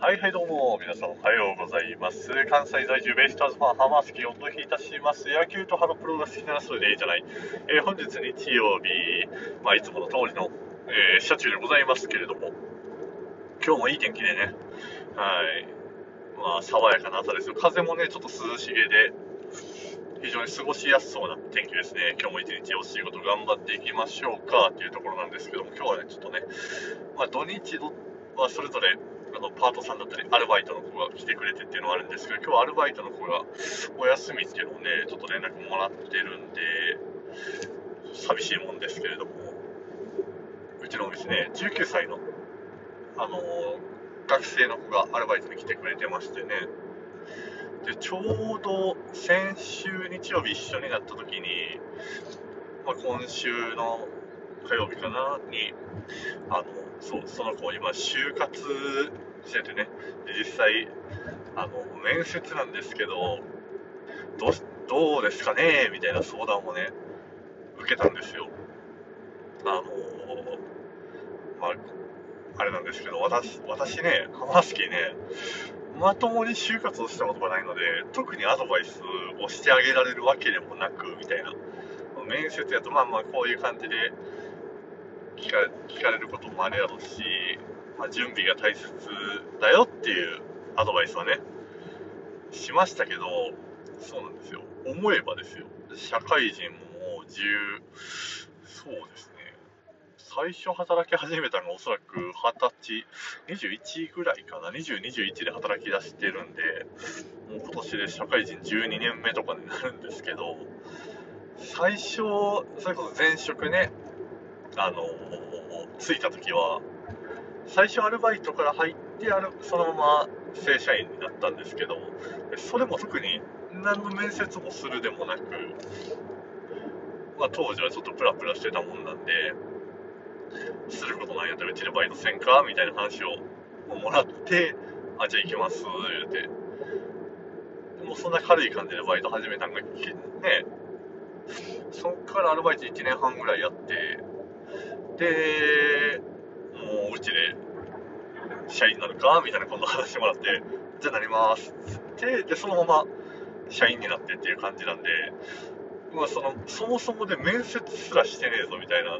はいはいどうも、皆さんおはようございます。関西在住ベイスターズファン、ハマースキーをお届けいたします。野球とハロプロが好きならそれでいいじゃない。えー、本日日曜日、まあ、いつもの通りの、えー、車中でございますけれども、今日もいい天気でね、はい、まあ、爽やかな朝ですよ。風もね、ちょっと涼しげで、非常に過ごしやすそうな天気ですね。今日も一日お仕事頑張っていきましょうかっていうところなんですけども、今日はね、ちょっとね、まあ、土日はそれぞれあのパートさんだったり、アルバイトの子が来てくれてっていうのはあるんですけど、今日はアルバイトの子がお休みっていうのをね、ちょっと連絡もらってるんで、寂しいもんですけれども、うちのお店ね、19歳の、あの、学生の子がアルバイトに来てくれてましてね、で、ちょうど先週日曜日一緒になった時に、まあ、今週の火曜日かなに、あの、そ、その子今、就活しててね、で実際、あの、面接なんですけど、どうどうですかね？みたいな相談をね、受けたんですよ。あのまあ、あれなんですけど、私、私ね、ハマスキーね、まともに就活をしたことがないので、特にアドバイスをしてあげられるわけでもなく、みたいな。面接やと、まあまあ、こういう感じで、聞か聞かれることもあるやろうし、まあ、準備が大切だよっていうアドバイスはね、しましたけど、そうなんですよ。思えばですよ。社会人ももう10、そうですね。最初働き始めたのがおそらく20歳、21ぐらいかな、20、21で働き出してるんで、もう今年で社会人12年目とかになるんですけど、最初、それこそ前職ね、あの着いた時は最初アルバイトから入ってあるそのまま正社員になったんですけどそれも特に何の面接もするでもなく、まあ、当時はちょっとプラプラしてたもんなんですることないやったらうちでバイトせんかみたいな話をもらってあじゃあ行きます言うて。もうそんな軽い感じでバイト始めたんがね。そっからアルバイト1年半ぐらいやってで、もううちで社員になるかみたいな今度話してもらって、じゃあなりますって、で、そのまま社員になってっていう感じなんで、まあ、そのそもそもで面接すらしてねえぞみたいな、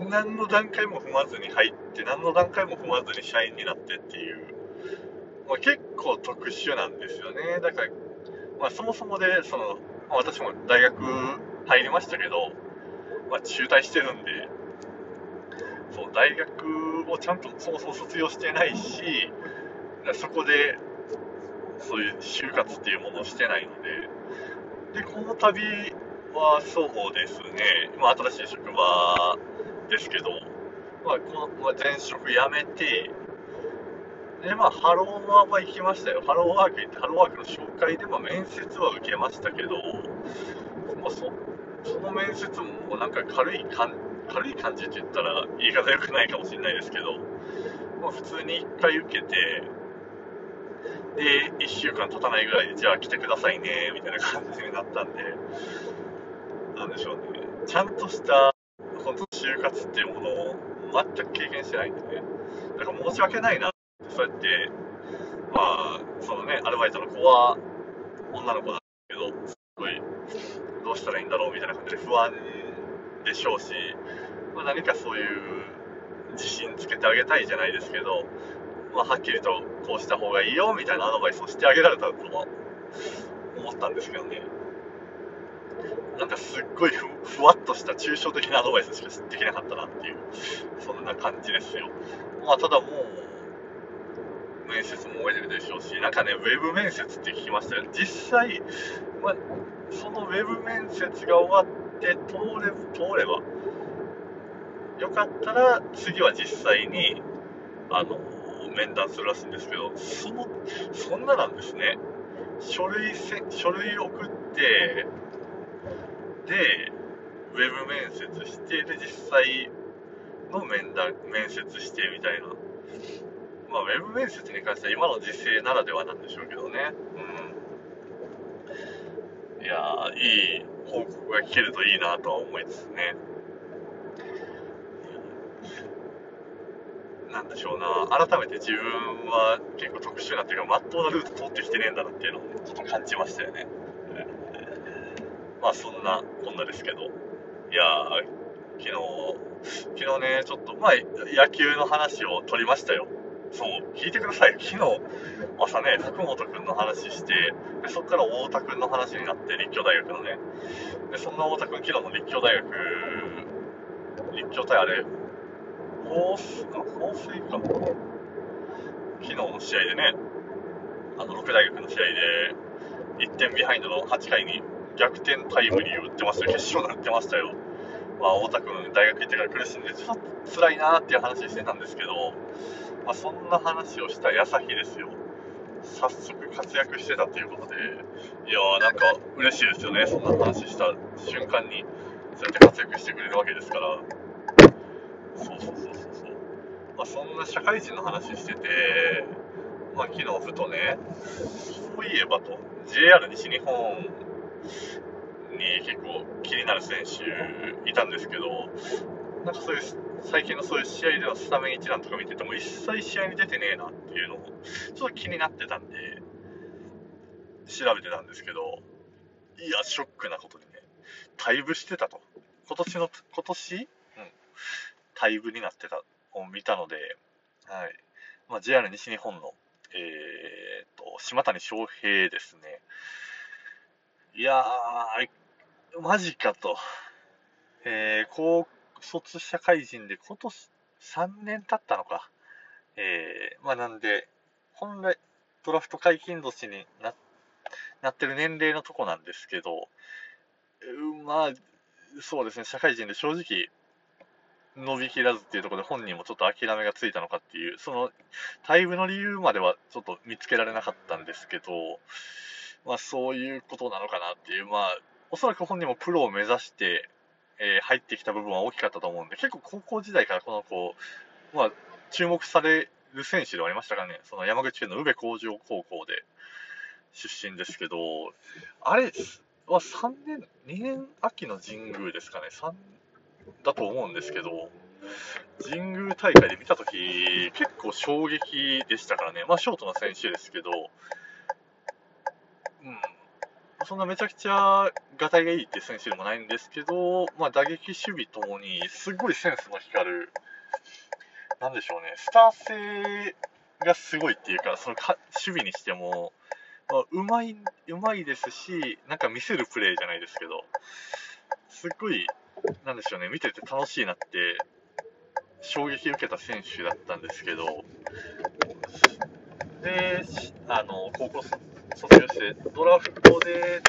何の段階も踏まずに入って、何の段階も踏まずに社員になってっていう、まあ、結構特殊なんですよね。だから、まあ、そもそもで、その、まあ、私も大学入りましたけど、まあ、中退してるんで、そう大学をちゃんとそもそも卒業してないし、そこでそういう就活っていうものをしてないので、で、この旅はそうですね、今新しい職場ですけど、まあ、この、前職辞めて、で、まあ、ハローワーは行きましたよ。ハローワーク行って、ハローワークの紹介で、まあ、面接は受けましたけど、まあ、そその面接もなんか軽い感じ軽い感じって言ったら言い方良くないかもしれないですけど、まあ、普通に1回受けて、で、1週間経たないぐらいで、じゃあ来てくださいね、みたいな感じになったんで、なんでしょうね、ちゃんとした、本当就活っていうものを全く経験してないんでね、だから申し訳ないなって、そうやって、まあ、そのね、アルバイトの子は女の子なんですけど、すごい、どうしたらいいんだろうみたいな感じで不安でしょうし、まあ、何かそういう自信つけてあげたいじゃないですけど、まあ、はっきりとこうした方がいいよみたいなアドバイスをしてあげられたとは思ったんですけどね。なんかすっごいふわっとした抽象的なアドバイスしかできなかったなっていう、そんな感じですよ。まあ、ただもう、面接も終えてるでしょうし、なんかね、ウェブ面接って聞きましたよ。実際、まあ、そのウェブ面接が終わって通れ通れば、よかったら次は実際に、あの、面談するらしいんですけど、その、そんななんですね。書類せ、書類送って、で、ウェブ面接して、で、実際の面談、面接してみたいな。まあ、ウェブ面接に関しては今の時勢ならではなんでしょうけどね。うん。いや、いい報告が聞けるといいなとは思いつつね。なんでしょうな、改めて自分は結構特殊なっていうか、まっとうなルート通ってきてねえんだなっていうのをちょっと感じましたよね。まあそんなこんなですけど、いやー、昨日、昨日ね、ちょっと、まあ野球の話を取りましたよ。そう、聞いてください。昨日、朝ね、福本君の話して、でそこから太田君の話になって、立教大学のね。で、そんな太田君、昨日の立教大学、立教対あれ、放水か、放水か。昨日の試合でね、あの、6大学の試合で、1点ビハインドの8回に逆転タイムリーを打ってましたよ。決勝で打ってましたよ。まあ、太田君、大学行ってから苦しんで、ちょっと辛いなーっていう話してたんですけど、まあ、そんな話をした矢先ですよ。早速活躍してたということで、いやーなんか嬉しいですよね。そんな話した瞬間に、そうやって活躍してくれるわけですから。そうそうそうそうそう。まあ、そんな社会人の話してて、まあ、昨日ふとね、そういえばと、JR 西日本に結構気になる選手いたんですけど、なんかそういう最近のそういう試合でのスタメン一覧とか見てても一切試合に出てねえなっていうのをちょっと気になってたんで調べてたんですけどいやショックなことにね退部してたと今年の今年、うん、退部になってたを見たので、はい。まあ、JR 西日本の、えーと、と島谷翔平ですね。いやーマジかと、えー、高卒社会人で今年3年経ったのか。えー、まあなんで、本来ドラフト解禁年にななってる年齢のとこなんですけど、うまあ、そうですね、社会人で正直、伸びきらずっていうところで本人もちょっと諦めがついたのかっていう、その退部の理由まではちょっと見つけられなかったんですけど、まあそういうことなのかなっていう、まあ、おそらく本人もプロを目指して、えー、入ってきた部分は大きかったと思うんで、結構高校時代からこの子、まあ、注目される選手ではありましたかね、その山口県の宇部工場高校で出身ですけど、あれは3年、2年秋の神宮ですかね、3だと思うんですけど、神宮大会で見たとき、結構衝撃でしたからね、まあ、ショートの選手ですけど、うん、そんなめちゃくちゃがたいがいいって選手でもないんですけど、まあ、打撃、守備ともにすごいセンスの光る、なんでしょうね、スター性がすごいっていうか、そのか守備にしても、まあ、うまい、うまいですし、なんか見せるプレーじゃないですけど、すっごい、なんでしょうね、見てて楽しいなって、衝撃受けた選手だったんですけど、で、あの、高校卒業して、ドラフトで、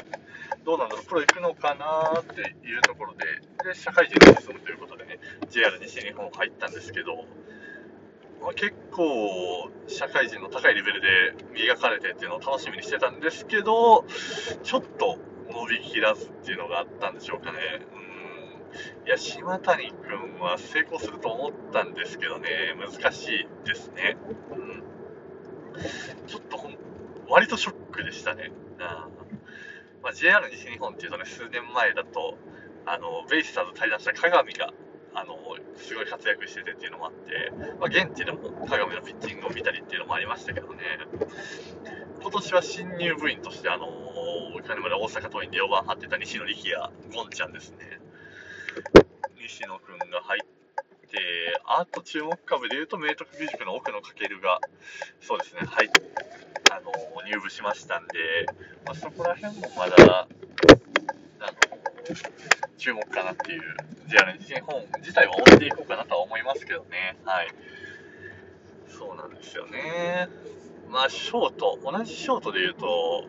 どうなんだろう、プロ行くのかなっていうところで、で、社会人に進むということでね、JR 西日本入ったんですけど、まあ、結構、社会人の高いレベルで磨かれてっていうのを楽しみにしてたんですけど、ちょっと伸びきらずっていうのがあったんでしょうかね。うん。いや、島谷君は成功すると思ったんですけどね、難しいですね。うん。ちょっとほん割とショックでしたね。まあ、JR 西日本っていうとね、数年前だと、あの、ベイスターズ対談した鏡が、あの、すごい活躍しててっていうのもあって、まあ、現地でも鏡のピッチングを見たりっていうのもありましたけどね、今年は新入部員として、あの、金村大阪桐蔭で4番張ってた西野力也、ゴンちゃんですね。西野くんが入って、あと注目株で言うと、明徳義塾の奥野翔が、そうですね、入って、あの入部しましたんで、まあ、そこら辺もまだあの注目かなっていう JR 西日本自体は追っていこうかなとは思いますけどね。はい。そうなんですよね。まあ、ショート、同じショートで言うと、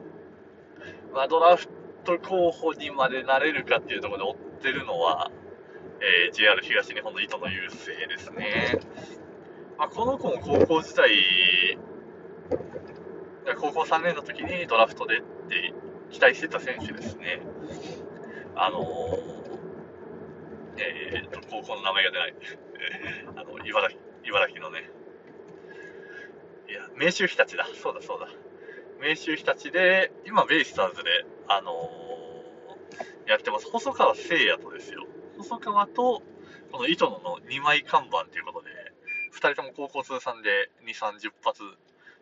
まあ、ドラフト候補にまでなれるかっていうところで追ってるのは、えー、JR 東日本の糸野雄星ですね。まあ、この子も高校時代、高校3年の時にドラフトでって期待してた選手ですね。あのー、えー、と、高校の名前が出ない。あの、茨城、茨城のね。いや、明秀日立だ。そうだそうだ。明秀日立で、今、ベイスターズで、あのー、やってます。細川聖也とですよ。細川と、この糸野の2枚看板ということで、2人とも高校通算で2、30発、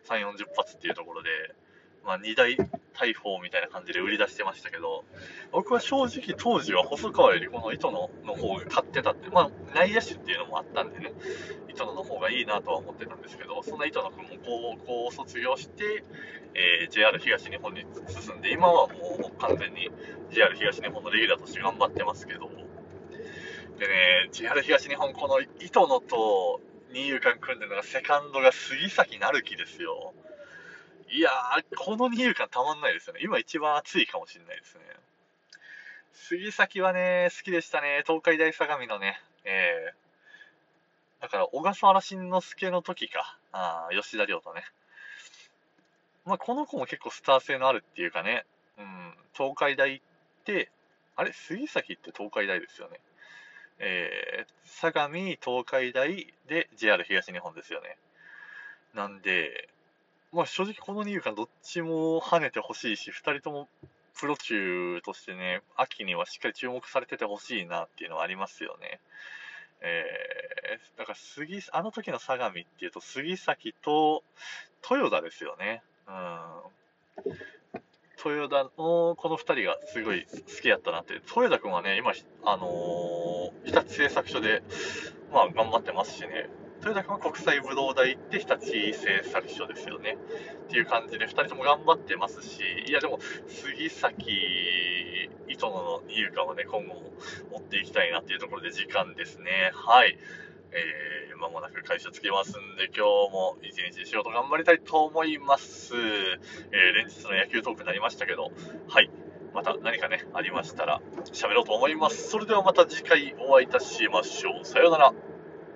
3、40発っていうところで、まあ、2大大砲みたいな感じで売り出してましたけど、僕は正直当時は細川よりこの糸野の方が勝ってたって、まあ、内野手っていうのもあったんでね、糸野の方がいいなとは思ってたんですけど、そんな糸野君も高校を卒業して、えー、JR 東日本に進んで、今はもう完全に JR 東日本のレギュラーとして頑張ってますけど、でね、JR 東日本、この糸野と二遊間組んでるのがセカンドが杉崎成樹ですよ。いやー、この二遊間たまんないですよね。今一番熱いかもしれないですね。杉崎はね、好きでしたね。東海大相模のね、えー、だから小笠原慎之介の時か。あ吉田亮とね。まあ、この子も結構スター性のあるっていうかね、うん、東海大って、あれ？杉崎って東海大ですよね。えー、相模、東海大で JR 東日本ですよね。なんで、まあ、正直この2遊間どっちも跳ねてほしいし、2人ともプロ級としてね、秋にはしっかり注目されててほしいなっていうのはありますよね。えー、だから杉、あの時の相模っていうと、杉崎と豊田ですよね。うん。豊田のこの2人がすごい好きやったなって。豊田君はね、今、あのー、日立製作所で、まあ、頑張ってますしね。豊田君は国際武道大行って日立製作所ですよね。っていう感じで、2人とも頑張ってますし、いやでも、杉崎、糸野の二遊間はね、今後も持っていきたいなっていうところで時間ですね。はい。えー、間もなく会社つきますんで、今日も一日仕事頑張りたいと思います。えー、連日の野球トークになりましたけど、はい。また何かね、ありましたら喋ろうと思います。それではまた次回お会いいたしましょう。さようなら。